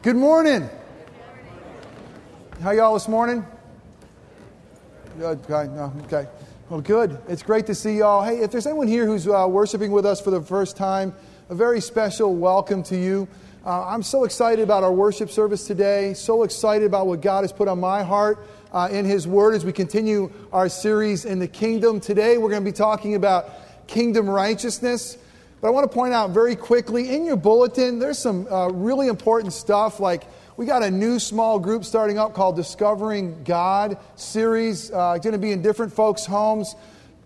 Good morning. How y'all this morning? Good. Okay. No, okay. Well, good. It's great to see y'all. Hey, if there's anyone here who's uh, worshiping with us for the first time, a very special welcome to you. Uh, I'm so excited about our worship service today. So excited about what God has put on my heart uh, in His Word as we continue our series in the kingdom. Today, we're going to be talking about kingdom righteousness. But I want to point out very quickly in your bulletin, there's some uh, really important stuff like we got a new small group starting up called Discovering God series. Uh, going to be in different folks' homes.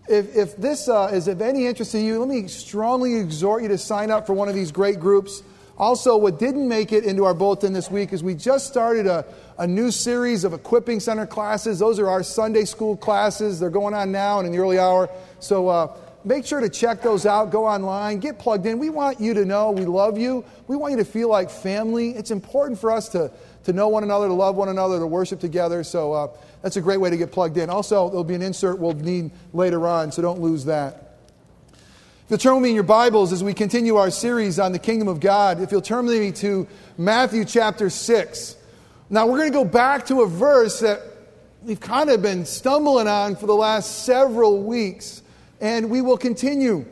If, if this uh, is of any interest to you, let me strongly exhort you to sign up for one of these great groups. Also, what didn't make it into our bulletin this week is we just started a, a new series of equipping center classes. Those are our Sunday school classes. They're going on now and in the early hour. So uh, make sure to check those out. Go online, get plugged in. We want you to know we love you. We want you to feel like family. It's important for us to, to know one another, to love one another, to worship together. So uh, that's a great way to get plugged in. Also, there'll be an insert we'll need later on, so don't lose that. If you'll turn with me in your Bibles as we continue our series on the kingdom of God, if you'll turn with me to Matthew chapter 6. Now, we're going to go back to a verse that we've kind of been stumbling on for the last several weeks and we will continue.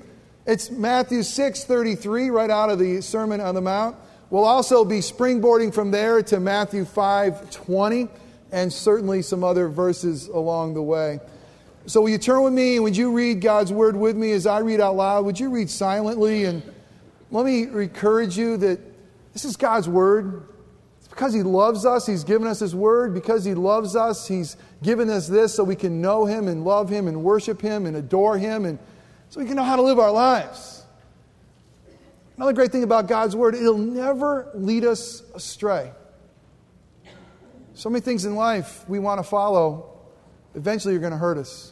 It's Matthew 6:33 right out of the Sermon on the Mount. We'll also be springboarding from there to Matthew 5:20 and certainly some other verses along the way. So will you turn with me and would you read God's word with me as I read out loud? Would you read silently and let me encourage you that this is God's word. Because he loves us, he's given us his word. Because he loves us, he's given us this so we can know Him and love Him and worship Him and adore Him and so we can know how to live our lives. Another great thing about God's Word, it'll never lead us astray. So many things in life we want to follow, eventually you're going to hurt us.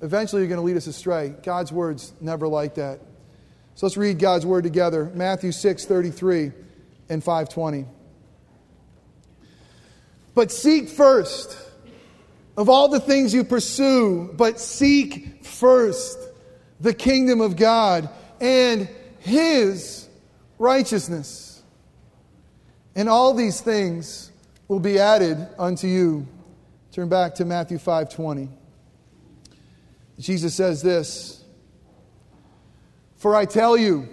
Eventually you're going to lead us astray. God's Word's never like that. So let's read God's Word together. Matthew 6 33 and 520. But seek first of all the things you pursue, but seek first the kingdom of God and his righteousness. And all these things will be added unto you. Turn back to Matthew 5:20. Jesus says this, "For I tell you,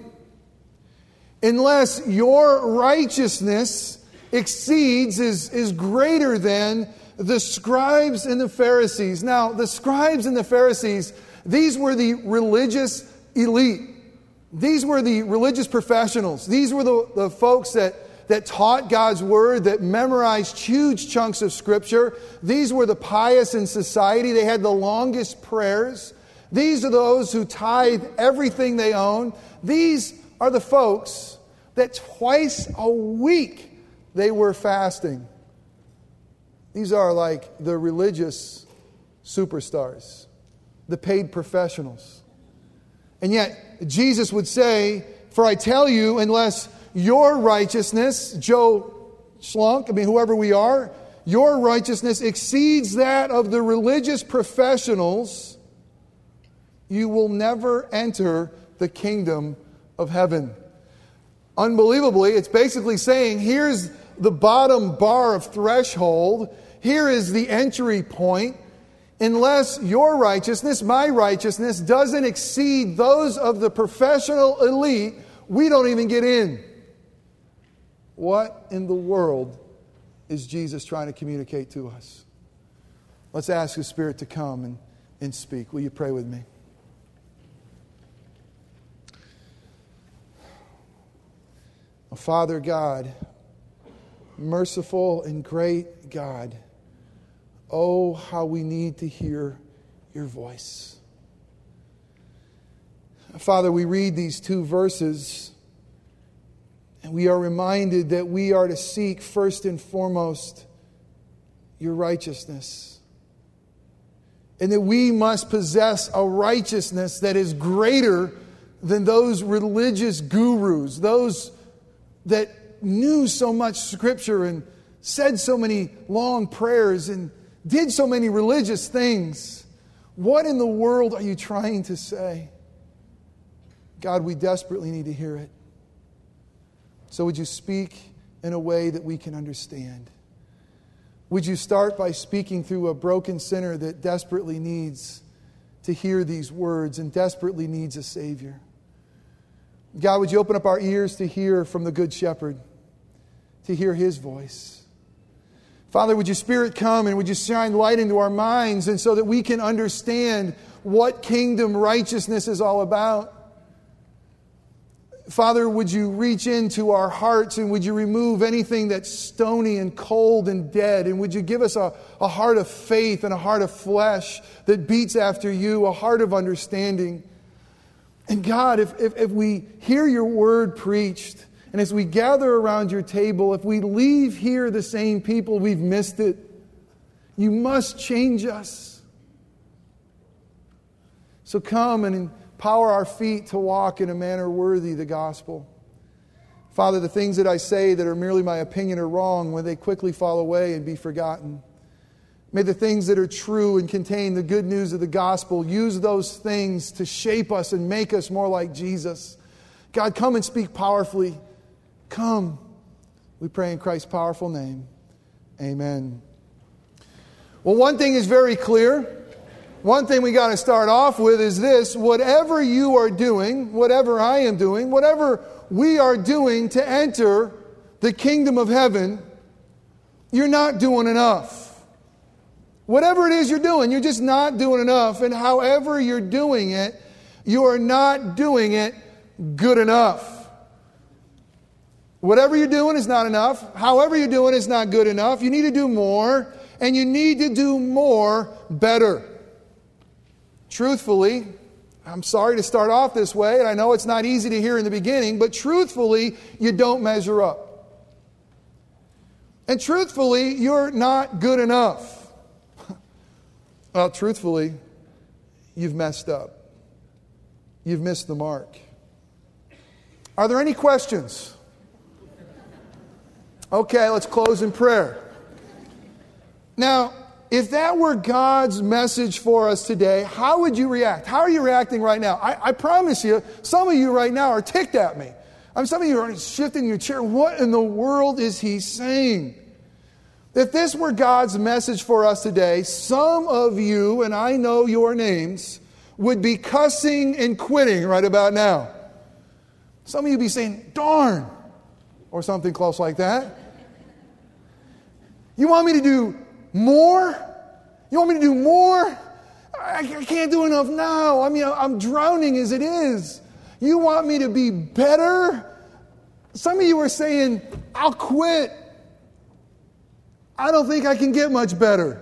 unless your righteousness exceeds is, is greater than the scribes and the Pharisees. Now, the scribes and the Pharisees, these were the religious elite. These were the religious professionals. These were the, the folks that, that taught God's word, that memorized huge chunks of scripture. These were the pious in society. They had the longest prayers. These are those who tithe everything they own. These are the folks that twice a week they were fasting. These are like the religious superstars, the paid professionals. And yet, Jesus would say, For I tell you, unless your righteousness, Joe Schlunk, I mean, whoever we are, your righteousness exceeds that of the religious professionals, you will never enter the kingdom of heaven. Unbelievably, it's basically saying here's the bottom bar of threshold, here is the entry point. Unless your righteousness, my righteousness, doesn't exceed those of the professional elite, we don't even get in. What in the world is Jesus trying to communicate to us? Let's ask His Spirit to come and, and speak. Will you pray with me? Father God, merciful and great God, Oh, how we need to hear your voice. Father, we read these two verses and we are reminded that we are to seek first and foremost your righteousness. And that we must possess a righteousness that is greater than those religious gurus, those that knew so much scripture and said so many long prayers and did so many religious things. What in the world are you trying to say? God, we desperately need to hear it. So would you speak in a way that we can understand. Would you start by speaking through a broken sinner that desperately needs to hear these words and desperately needs a Savior? God, would you open up our ears to hear from the Good Shepherd, to hear His voice? Father, would your Spirit come and would you shine light into our minds and so that we can understand what kingdom righteousness is all about? Father, would you reach into our hearts and would you remove anything that's stony and cold and dead? And would you give us a, a heart of faith and a heart of flesh that beats after you, a heart of understanding? And God, if, if, if we hear your word preached, and as we gather around your table, if we leave here the same people, we've missed it. You must change us. So come and empower our feet to walk in a manner worthy the gospel. Father, the things that I say that are merely my opinion are wrong when they quickly fall away and be forgotten. May the things that are true and contain the good news of the gospel use those things to shape us and make us more like Jesus. God, come and speak powerfully. Come. We pray in Christ's powerful name. Amen. Well, one thing is very clear one thing we got to start off with is this whatever you are doing, whatever I am doing, whatever we are doing to enter the kingdom of heaven, you're not doing enough. Whatever it is you're doing, you're just not doing enough. And however you're doing it, you are not doing it good enough. Whatever you're doing is not enough. However you're doing is not good enough. You need to do more, and you need to do more better. Truthfully, I'm sorry to start off this way, and I know it's not easy to hear in the beginning, but truthfully, you don't measure up. And truthfully, you're not good enough. Well, truthfully, you've messed up. You've missed the mark. Are there any questions? Okay, let's close in prayer. Now, if that were God's message for us today, how would you react? How are you reacting right now? I, I promise you, some of you right now are ticked at me. I mean, some of you are shifting your chair. What in the world is he saying? If this were God's message for us today, some of you, and I know your names, would be cussing and quitting right about now. Some of you be saying, darn, or something close like that. You want me to do more? You want me to do more? I can't do enough now. I mean, I'm drowning as it is. You want me to be better? Some of you are saying, I'll quit. I don't think I can get much better.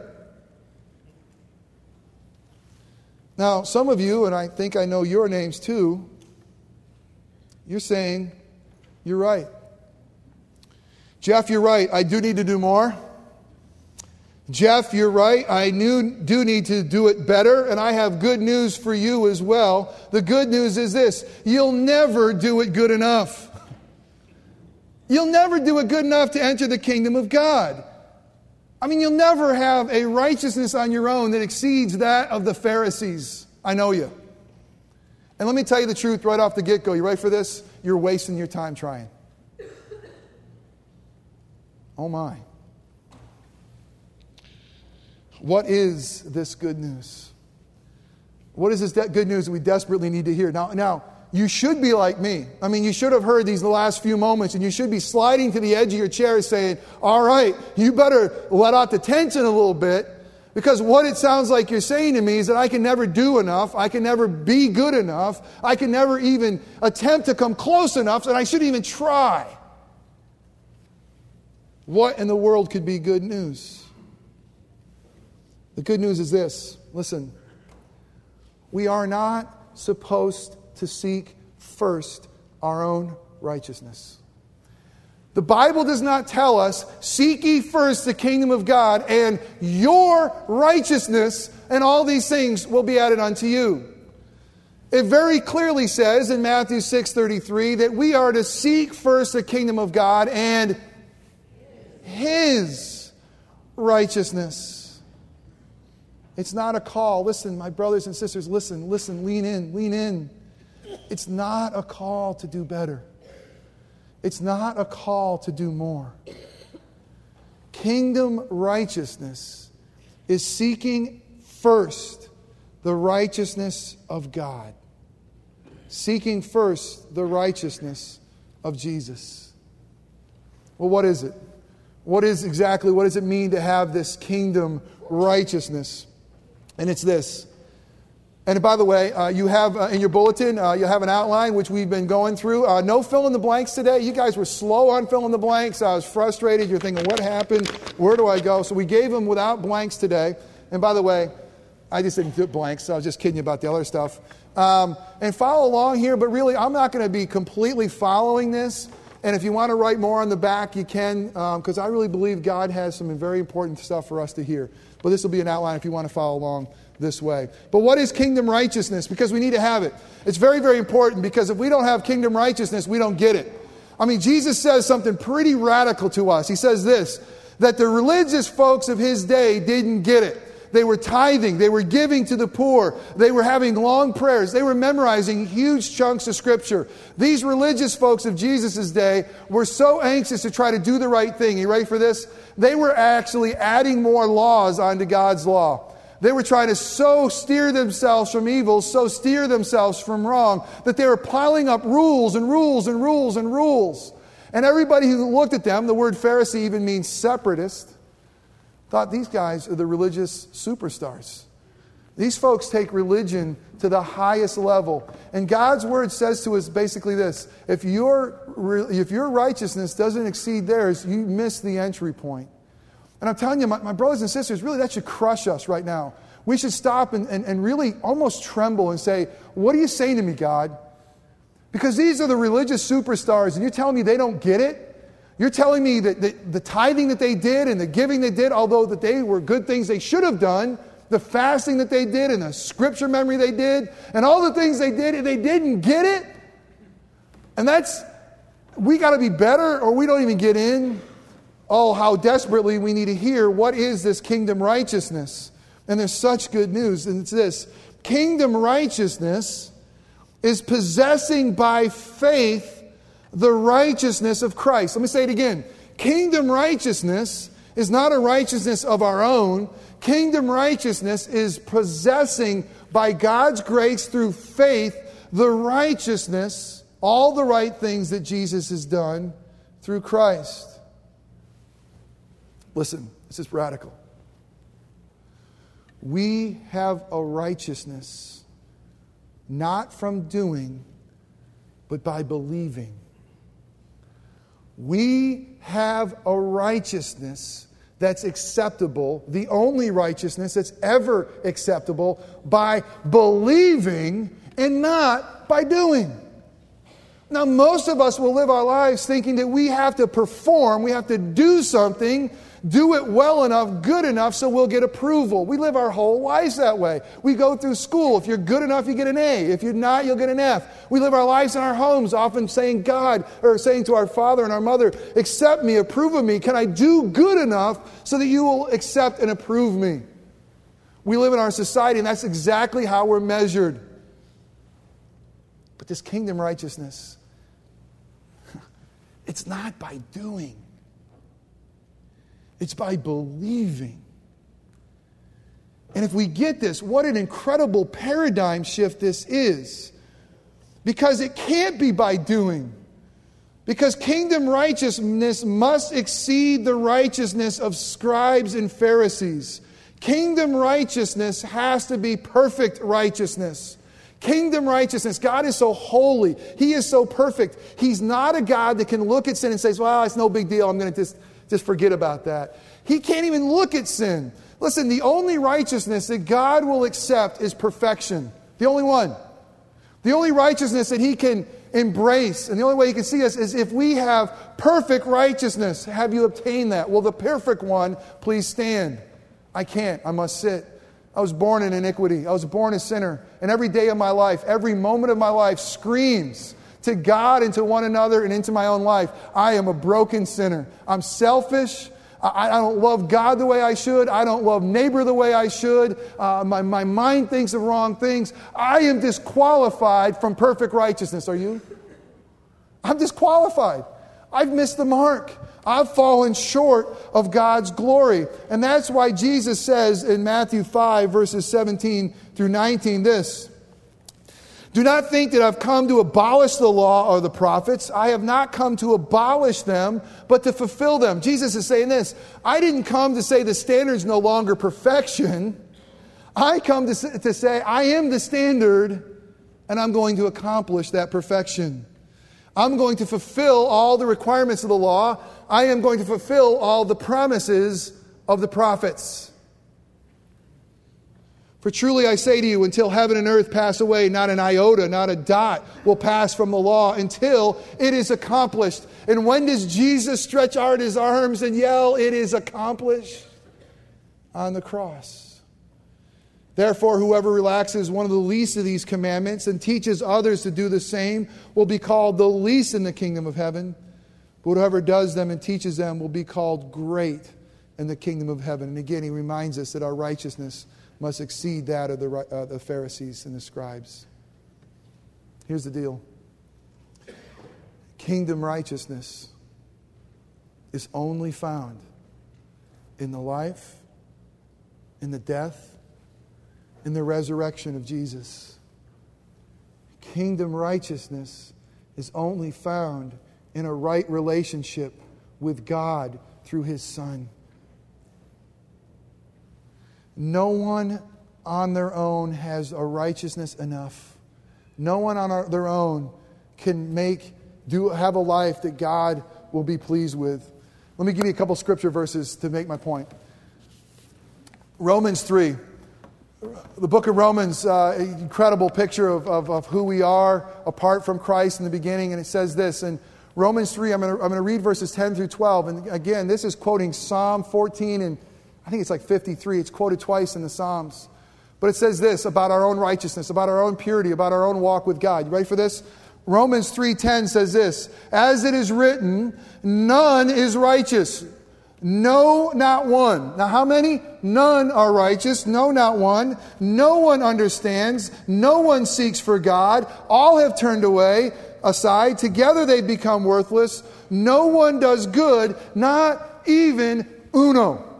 Now, some of you, and I think I know your names too, you're saying, You're right. Jeff, you're right. I do need to do more. Jeff, you're right. I knew, do need to do it better, and I have good news for you as well. The good news is this you'll never do it good enough. You'll never do it good enough to enter the kingdom of God. I mean, you'll never have a righteousness on your own that exceeds that of the Pharisees. I know you. And let me tell you the truth right off the get go. You ready for this? You're wasting your time trying. Oh my. What is this good news? What is this good news that we desperately need to hear? Now, now, you should be like me. I mean, you should have heard these the last few moments, and you should be sliding to the edge of your chair saying, All right, you better let out the tension a little bit. Because what it sounds like you're saying to me is that I can never do enough, I can never be good enough, I can never even attempt to come close enough, and I shouldn't even try. What in the world could be good news? The good news is this listen, we are not supposed to seek first our own righteousness. The Bible does not tell us, seek ye first the kingdom of God, and your righteousness and all these things will be added unto you. It very clearly says in Matthew 6:33 that we are to seek first the kingdom of God and his righteousness. It's not a call. Listen, my brothers and sisters, listen, listen, lean in, lean in. It's not a call to do better. It's not a call to do more. Kingdom righteousness is seeking first the righteousness of God, seeking first the righteousness of Jesus. Well, what is it? What is exactly, what does it mean to have this kingdom righteousness? And it's this. And by the way, uh, you have uh, in your bulletin, uh, you have an outline which we've been going through. Uh, no fill in the blanks today. You guys were slow on filling the blanks. I was frustrated. You're thinking, what happened? Where do I go? So we gave them without blanks today. And by the way, I just didn't put blanks, so I was just kidding you about the other stuff. Um, and follow along here, but really, I'm not going to be completely following this. And if you want to write more on the back, you can, because um, I really believe God has some very important stuff for us to hear. But this will be an outline if you want to follow along this way. But what is kingdom righteousness? Because we need to have it. It's very, very important because if we don't have kingdom righteousness, we don't get it. I mean, Jesus says something pretty radical to us. He says this that the religious folks of his day didn't get it. They were tithing. They were giving to the poor. They were having long prayers. They were memorizing huge chunks of scripture. These religious folks of Jesus' day were so anxious to try to do the right thing. You ready for this? They were actually adding more laws onto God's law. They were trying to so steer themselves from evil, so steer themselves from wrong, that they were piling up rules and rules and rules and rules. And everybody who looked at them, the word Pharisee even means separatist, thought these guys are the religious superstars. These folks take religion to the highest level. And God's word says to us basically this if your, if your righteousness doesn't exceed theirs, you miss the entry point. And I'm telling you, my, my brothers and sisters, really, that should crush us right now. We should stop and, and, and really almost tremble and say, What are you saying to me, God? Because these are the religious superstars, and you're telling me they don't get it? You're telling me that, that the tithing that they did and the giving they did, although that they were good things they should have done, the fasting that they did and the scripture memory they did, and all the things they did, they didn't get it. And that's, we got to be better or we don't even get in. Oh, how desperately we need to hear what is this kingdom righteousness? And there's such good news, and it's this kingdom righteousness is possessing by faith the righteousness of Christ. Let me say it again. Kingdom righteousness is not a righteousness of our own. Kingdom righteousness is possessing by God's grace through faith the righteousness, all the right things that Jesus has done through Christ. Listen, this is radical. We have a righteousness not from doing, but by believing. We have a righteousness that's acceptable, the only righteousness that's ever acceptable, by believing and not by doing. Now, most of us will live our lives thinking that we have to perform, we have to do something do it well enough, good enough, so we'll get approval. We live our whole lives that way. We go through school. If you're good enough, you get an A. If you're not, you'll get an F. We live our lives in our homes, often saying, God, or saying to our father and our mother, accept me, approve of me. Can I do good enough so that you will accept and approve me? We live in our society, and that's exactly how we're measured. But this kingdom righteousness, it's not by doing. It's by believing. And if we get this, what an incredible paradigm shift this is. Because it can't be by doing. Because kingdom righteousness must exceed the righteousness of scribes and Pharisees. Kingdom righteousness has to be perfect righteousness. Kingdom righteousness, God is so holy. He is so perfect. He's not a God that can look at sin and say, well, it's no big deal. I'm going to just just forget about that. He can't even look at sin. Listen, the only righteousness that God will accept is perfection. The only one. The only righteousness that He can embrace, and the only way He can see us is if we have perfect righteousness. Have you obtained that? Will the perfect one please stand? I can't. I must sit. I was born in iniquity. I was born a sinner. And every day of my life, every moment of my life screams to God and to one another and into my own life. I am a broken sinner. I'm selfish. I, I don't love God the way I should. I don't love neighbor the way I should. Uh, my, my mind thinks of wrong things. I am disqualified from perfect righteousness. Are you? I'm disqualified. I've missed the mark. I've fallen short of God's glory. And that's why Jesus says in Matthew 5, verses 17 through 19, this Do not think that I've come to abolish the law or the prophets. I have not come to abolish them, but to fulfill them. Jesus is saying this I didn't come to say the standard's no longer perfection. I come to, to say, I am the standard, and I'm going to accomplish that perfection. I'm going to fulfill all the requirements of the law. I am going to fulfill all the promises of the prophets. For truly I say to you, until heaven and earth pass away, not an iota, not a dot will pass from the law until it is accomplished. And when does Jesus stretch out his arms and yell, It is accomplished? On the cross. Therefore, whoever relaxes one of the least of these commandments and teaches others to do the same will be called the least in the kingdom of heaven. But whoever does them and teaches them will be called great in the kingdom of heaven. And again, he reminds us that our righteousness must exceed that of the, uh, the Pharisees and the scribes. Here's the deal kingdom righteousness is only found in the life, in the death, in the resurrection of Jesus. Kingdom righteousness is only found in a right relationship with God through His Son. No one on their own has a righteousness enough. No one on our, their own can make do have a life that God will be pleased with. Let me give you a couple scripture verses to make my point. Romans 3 the book of Romans, uh, incredible picture of, of, of, who we are apart from Christ in the beginning. And it says this in Romans 3, I'm going to read verses 10 through 12. And again, this is quoting Psalm 14, and I think it's like 53. It's quoted twice in the Psalms. But it says this about our own righteousness, about our own purity, about our own walk with God. You ready for this? Romans 3:10 says this, as it is written, none is righteous. No, not one. Now, how many? None are righteous. No, not one. No one understands. No one seeks for God. All have turned away aside. Together they become worthless. No one does good, not even uno.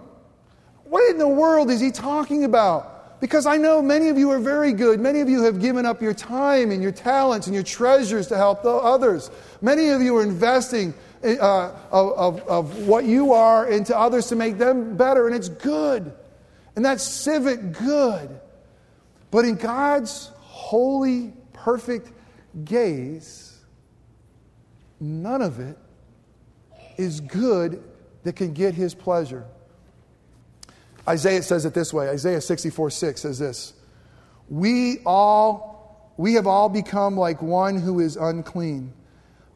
What in the world is he talking about? Because I know many of you are very good. Many of you have given up your time and your talents and your treasures to help others. Many of you are investing uh, of, of what you are into others to make them better, and it's good. And that's civic good. But in God's holy, perfect gaze, none of it is good that can get his pleasure. Isaiah says it this way Isaiah 64 6 says this We all, we have all become like one who is unclean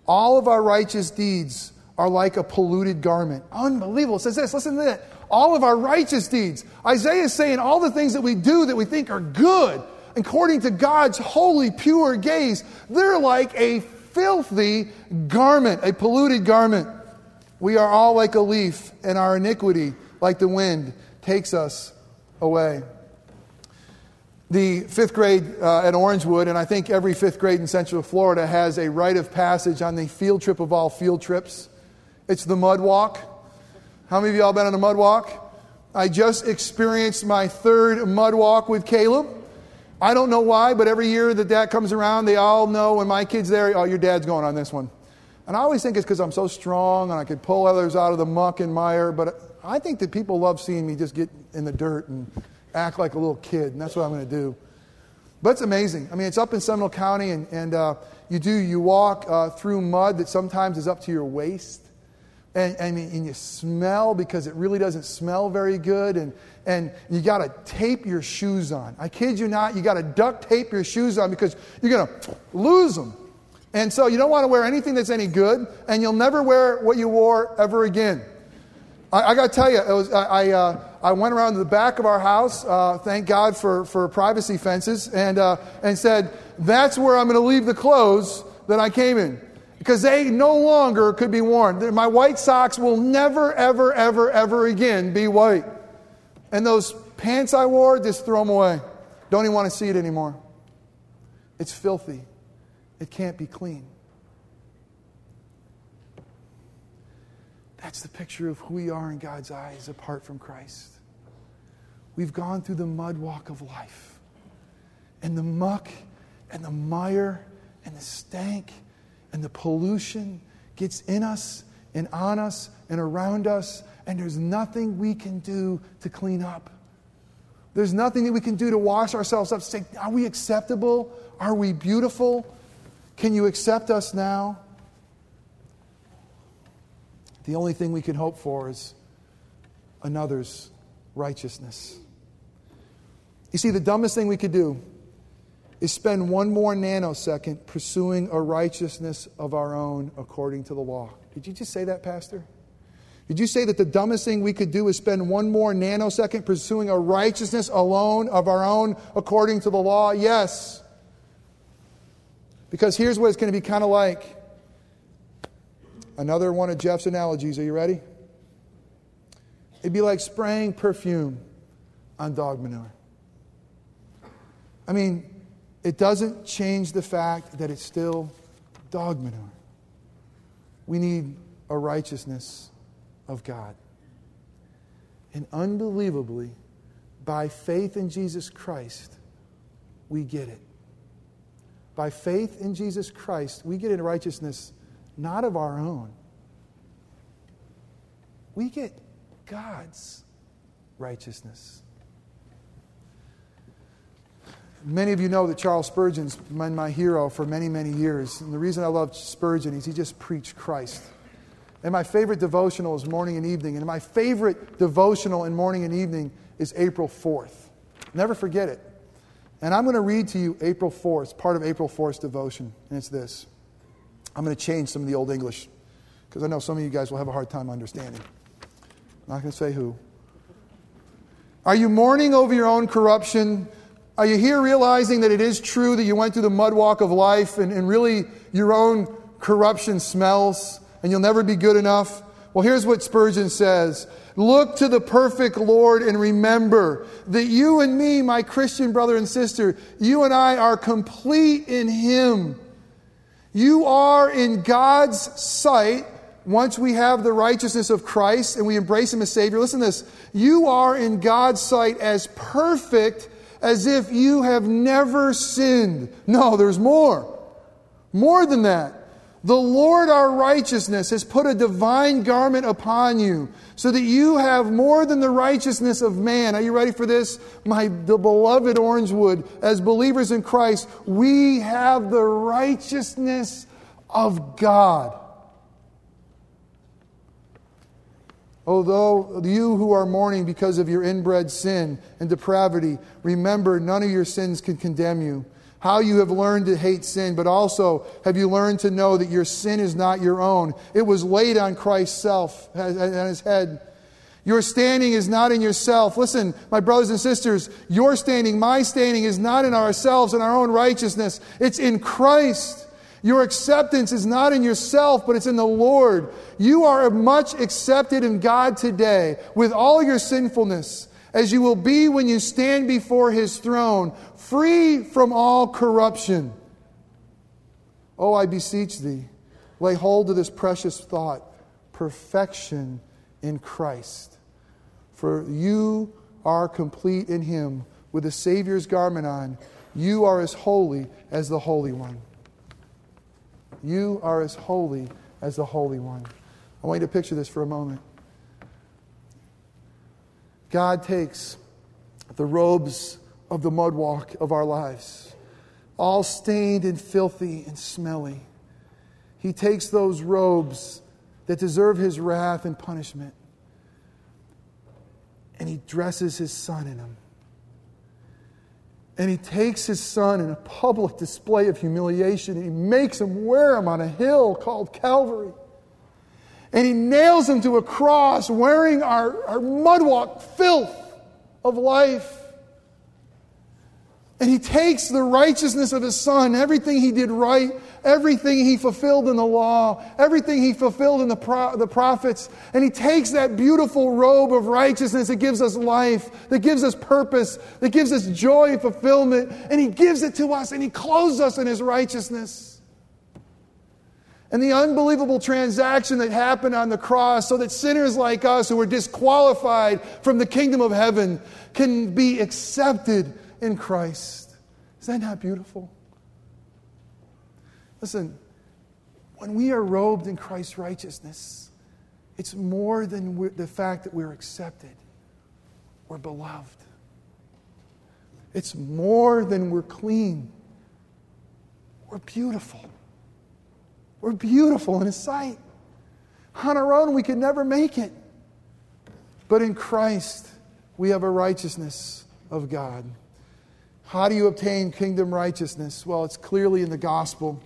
all of our righteous deeds are like a polluted garment. Unbelievable. It says this, listen to that. All of our righteous deeds. Isaiah is saying all the things that we do that we think are good, according to God's holy, pure gaze, they're like a filthy garment, a polluted garment. We are all like a leaf, and our iniquity, like the wind, takes us away the fifth grade uh, at Orangewood, and I think every fifth grade in Central Florida has a rite of passage on the field trip of all field trips. It's the mud walk. How many of y'all been on a mud walk? I just experienced my third mud walk with Caleb. I don't know why, but every year that that comes around, they all know when my kid's there, oh, your dad's going on this one. And I always think it's because I'm so strong and I could pull others out of the muck and mire, but I think that people love seeing me just get in the dirt and act like a little kid, and that's what I'm going to do. But it's amazing. I mean, it's up in Seminole County, and, and uh, you do, you walk uh, through mud that sometimes is up to your waist. And, and, and you smell because it really doesn't smell very good. And, and you got to tape your shoes on. I kid you not, you got to duct tape your shoes on because you're going to lose them. And so you don't want to wear anything that's any good, and you'll never wear what you wore ever again. I, I got to tell you, was, I, I, uh, I, went around to the back of our house, uh, thank God for, for privacy fences, and, uh, and said, That's where I'm going to leave the clothes that I came in. Because they no longer could be worn. My white socks will never, ever, ever, ever again be white. And those pants I wore, just throw them away. Don't even want to see it anymore. It's filthy, it can't be clean. That's the picture of who we are in God's eyes apart from Christ. We've gone through the mud walk of life, and the muck, and the mire, and the stank, and the pollution gets in us, and on us, and around us, and there's nothing we can do to clean up. There's nothing that we can do to wash ourselves up. Say, are we acceptable? Are we beautiful? Can you accept us now? The only thing we can hope for is another's righteousness. You see, the dumbest thing we could do is spend one more nanosecond pursuing a righteousness of our own according to the law. Did you just say that, Pastor? Did you say that the dumbest thing we could do is spend one more nanosecond pursuing a righteousness alone of our own according to the law? Yes. Because here's what it's going to be kind of like Another one of Jeff's analogies. Are you ready? It'd be like spraying perfume on dog manure. I mean, it doesn't change the fact that it's still dog manure. We need a righteousness of God. And unbelievably, by faith in Jesus Christ, we get it. By faith in Jesus Christ, we get a righteousness not of our own. We get God's righteousness. Many of you know that Charles Spurgeon's been my hero for many, many years. And the reason I love Spurgeon is he just preached Christ. And my favorite devotional is morning and evening. And my favorite devotional in morning and evening is April 4th. Never forget it. And I'm going to read to you April 4th, part of April 4th's devotion. And it's this. I'm going to change some of the Old English because I know some of you guys will have a hard time understanding. I'm not going to say who. Are you mourning over your own corruption? Are you here realizing that it is true that you went through the mud walk of life and, and really your own corruption smells and you'll never be good enough? Well, here's what Spurgeon says Look to the perfect Lord and remember that you and me, my Christian brother and sister, you and I are complete in Him. You are in God's sight, once we have the righteousness of Christ and we embrace Him as Savior, listen to this. You are in God's sight as perfect as if you have never sinned. No, there's more. More than that. The Lord our righteousness has put a divine garment upon you so that you have more than the righteousness of man. Are you ready for this? My the beloved Orangewood, as believers in Christ, we have the righteousness of God. Although you who are mourning because of your inbred sin and depravity, remember none of your sins can condemn you how you have learned to hate sin, but also have you learned to know that your sin is not your own. It was laid on Christ's self, on his head. Your standing is not in yourself. Listen, my brothers and sisters, your standing, my standing is not in ourselves and our own righteousness. It's in Christ. Your acceptance is not in yourself, but it's in the Lord. You are much accepted in God today with all your sinfulness, as you will be when you stand before his throne, free from all corruption. Oh, I beseech thee, lay hold of this precious thought perfection in Christ. For you are complete in him with the Savior's garment on. You are as holy as the Holy One. You are as holy as the Holy One. I want you to picture this for a moment. God takes the robes of the mud walk of our lives, all stained and filthy and smelly. He takes those robes that deserve his wrath and punishment, and he dresses his son in them. And he takes his son in a public display of humiliation and he makes him wear them on a hill called Calvary. And he nails him to a cross wearing our, our mudwalk filth of life. And he takes the righteousness of his son, everything he did right, everything he fulfilled in the law, everything he fulfilled in the, pro- the prophets, and he takes that beautiful robe of righteousness that gives us life, that gives us purpose, that gives us joy and fulfillment, and he gives it to us and he clothes us in his righteousness. And the unbelievable transaction that happened on the cross so that sinners like us who were disqualified from the kingdom of heaven can be accepted in Christ. Is that not beautiful? Listen, when we are robed in Christ's righteousness, it's more than the fact that we're accepted, we're beloved. It's more than we're clean, we're beautiful. We're beautiful in His sight. On our own, we could never make it. But in Christ, we have a righteousness of God. How do you obtain kingdom righteousness? Well, it's clearly in the gospel.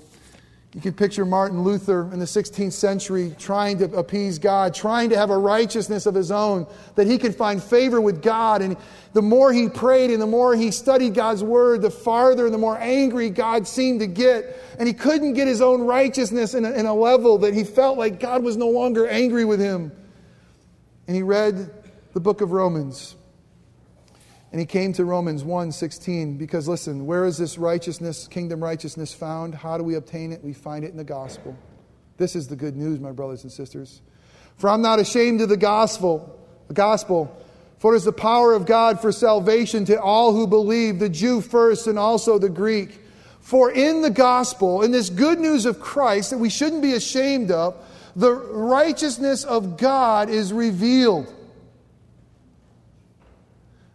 You can picture Martin Luther in the 16th century trying to appease God, trying to have a righteousness of his own, that he could find favor with God. And the more he prayed and the more he studied God's word, the farther and the more angry God seemed to get. And he couldn't get his own righteousness in a, in a level that he felt like God was no longer angry with him. And he read the book of Romans. And he came to Romans 1:16 because listen, where is this righteousness, kingdom righteousness found? How do we obtain it? We find it in the gospel. This is the good news, my brothers and sisters. For I'm not ashamed of the gospel, the gospel, for it is the power of God for salvation to all who believe, the Jew first and also the Greek. For in the gospel, in this good news of Christ that we shouldn't be ashamed of, the righteousness of God is revealed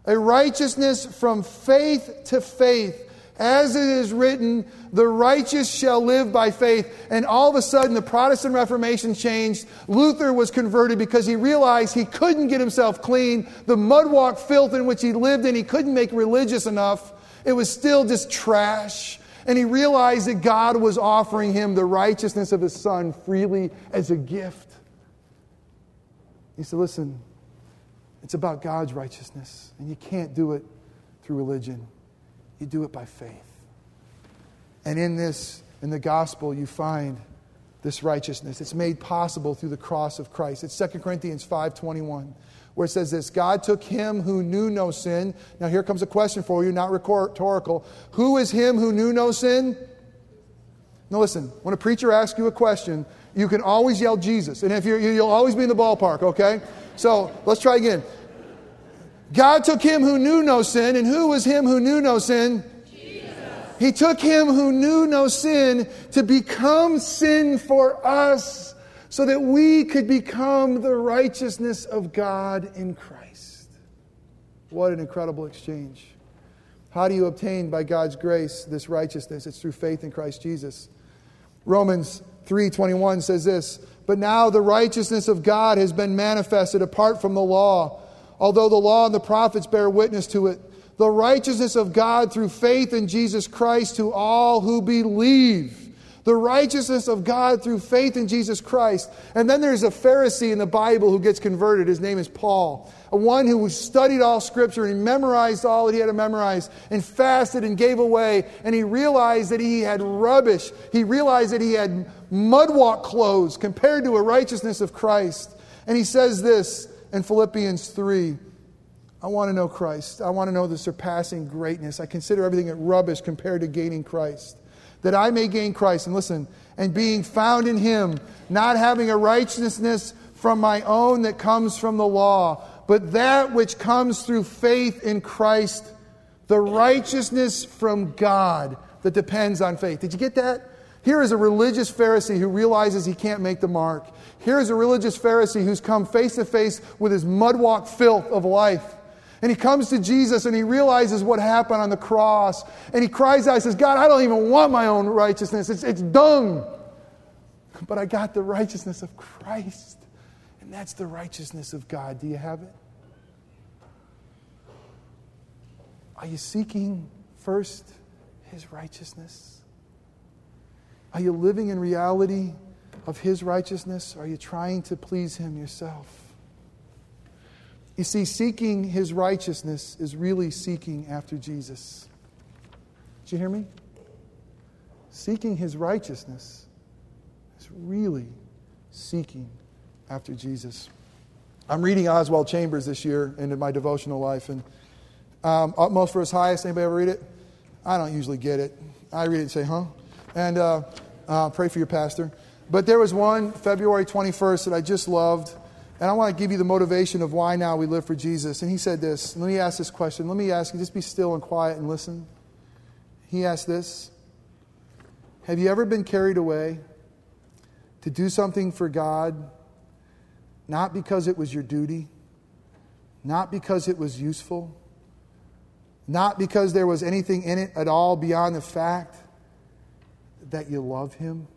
a righteousness from faith to faith. As it is written, the righteous shall live by faith. And all of a sudden, the Protestant Reformation changed. Luther was converted because he realized he couldn't get himself clean. The mudwalk filth in which he lived in, he couldn't make religious enough. It was still just trash. And he realized that God was offering him the righteousness of his son freely as a gift. He said, Listen, it's about God's righteousness. And you can't do it through religion, you do it by faith. And in this, in the gospel, you find this righteousness. It's made possible through the cross of Christ. It's 2 Corinthians 5:21, where it says this, God took him who knew no sin. Now here comes a question for you, not rhetorical. Who is him who knew no sin? Now listen, when a preacher asks you a question, you can always yell Jesus. And if you're, you'll always be in the ballpark, okay? So let's try again. God took him who knew no sin, and who was him who knew no sin? Jesus. He took him who knew no sin to become sin for us so that we could become the righteousness of God in Christ. What an incredible exchange. How do you obtain by God's grace this righteousness? It's through faith in Christ Jesus. Romans 3:21 says this, "But now the righteousness of God has been manifested apart from the law." although the law and the prophets bear witness to it. The righteousness of God through faith in Jesus Christ to all who believe. The righteousness of God through faith in Jesus Christ. And then there's a Pharisee in the Bible who gets converted. His name is Paul. A one who studied all Scripture and he memorized all that he had to memorize and fasted and gave away. And he realized that he had rubbish. He realized that he had mudwalk clothes compared to a righteousness of Christ. And he says this in Philippians 3. I want to know Christ. I want to know the surpassing greatness. I consider everything rubbish compared to gaining Christ. That I may gain Christ. And listen, and being found in Him, not having a righteousness from my own that comes from the law, but that which comes through faith in Christ, the righteousness from God that depends on faith. Did you get that? Here is a religious Pharisee who realizes he can't make the mark. Here is a religious Pharisee who's come face to face with his mudwalk filth of life. And he comes to Jesus and he realizes what happened on the cross. And he cries out, he says, God, I don't even want my own righteousness. It's, it's dung. But I got the righteousness of Christ. And that's the righteousness of God. Do you have it? Are you seeking first his righteousness? Are you living in reality of His righteousness? Are you trying to please Him yourself? You see, seeking His righteousness is really seeking after Jesus. Did you hear me? Seeking His righteousness is really seeking after Jesus. I'm reading Oswald Chambers this year into my devotional life, and um, Utmost for His Highest. Anybody ever read it? I don't usually get it. I read it and say, huh? And uh, uh, pray for your pastor. But there was one, February 21st, that I just loved. And I want to give you the motivation of why now we live for Jesus. And he said this. Let me ask this question. Let me ask you, just be still and quiet and listen. He asked this Have you ever been carried away to do something for God, not because it was your duty, not because it was useful, not because there was anything in it at all beyond the fact that you love Him?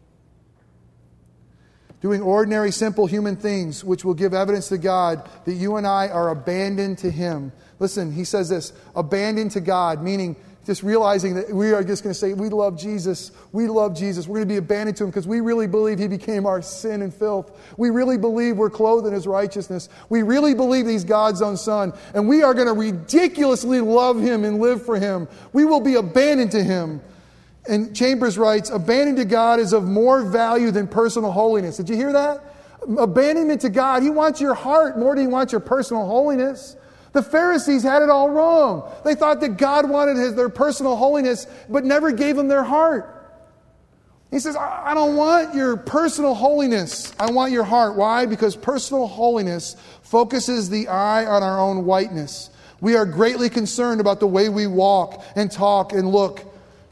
Doing ordinary, simple human things which will give evidence to God that you and I are abandoned to Him. Listen, he says this abandoned to God, meaning just realizing that we are just going to say, We love Jesus. We love Jesus. We're going to be abandoned to Him because we really believe He became our sin and filth. We really believe we're clothed in His righteousness. We really believe He's God's own Son. And we are going to ridiculously love Him and live for Him. We will be abandoned to Him. And Chambers writes, abandonment to God is of more value than personal holiness. Did you hear that? Abandonment to God. He wants your heart more than he wants your personal holiness. The Pharisees had it all wrong. They thought that God wanted his, their personal holiness, but never gave them their heart. He says, I don't want your personal holiness. I want your heart. Why? Because personal holiness focuses the eye on our own whiteness. We are greatly concerned about the way we walk and talk and look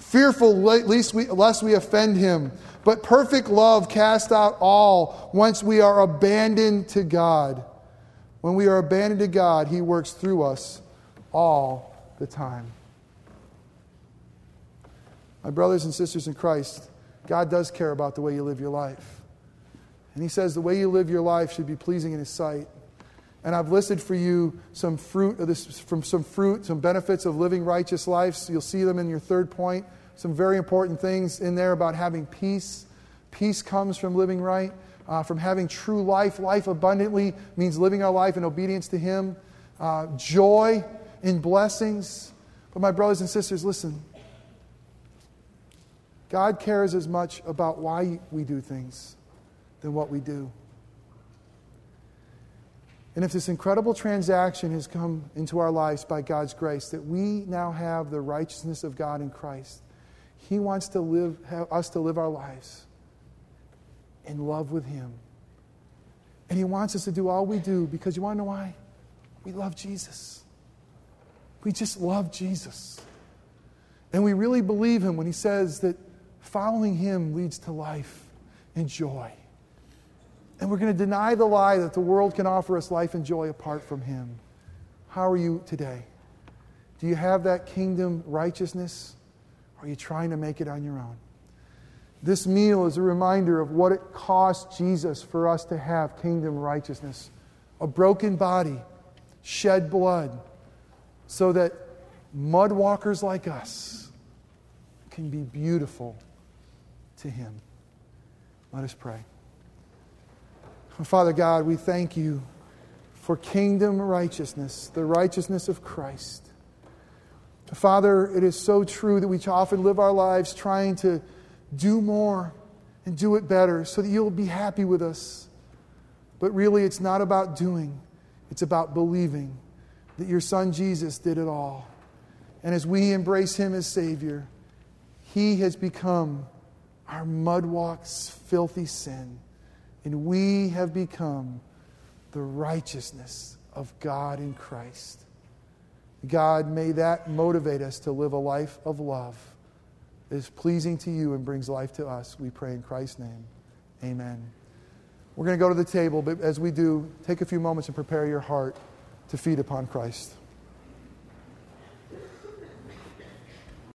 fearful lest we, lest we offend him. But perfect love casts out all once we are abandoned to God. When we are abandoned to God, he works through us all the time. My brothers and sisters in Christ, God does care about the way you live your life. And he says the way you live your life should be pleasing in his sight. And I've listed for you some fruit of this, from some fruit, some benefits of living righteous lives. You'll see them in your third point some very important things in there about having peace. Peace comes from living right, uh, from having true life. Life abundantly means living our life in obedience to Him. Uh, joy in blessings. But, my brothers and sisters, listen. God cares as much about why we do things than what we do. And if this incredible transaction has come into our lives by God's grace, that we now have the righteousness of God in Christ, he wants to live, us to live our lives in love with Him. And He wants us to do all we do because you want to know why? We love Jesus. We just love Jesus. And we really believe Him when He says that following Him leads to life and joy. And we're going to deny the lie that the world can offer us life and joy apart from Him. How are you today? Do you have that kingdom righteousness? Are you trying to make it on your own? This meal is a reminder of what it cost Jesus for us to have kingdom righteousness a broken body, shed blood, so that mud walkers like us can be beautiful to Him. Let us pray. Father God, we thank you for kingdom righteousness, the righteousness of Christ. Father, it is so true that we often live our lives trying to do more and do it better so that you'll be happy with us. But really, it's not about doing, it's about believing that your Son Jesus did it all. And as we embrace him as Savior, he has become our mudwalk's filthy sin. And we have become the righteousness of God in Christ. God, may that motivate us to live a life of love that is pleasing to you and brings life to us. We pray in Christ's name. Amen. We're going to go to the table, but as we do, take a few moments and prepare your heart to feed upon Christ.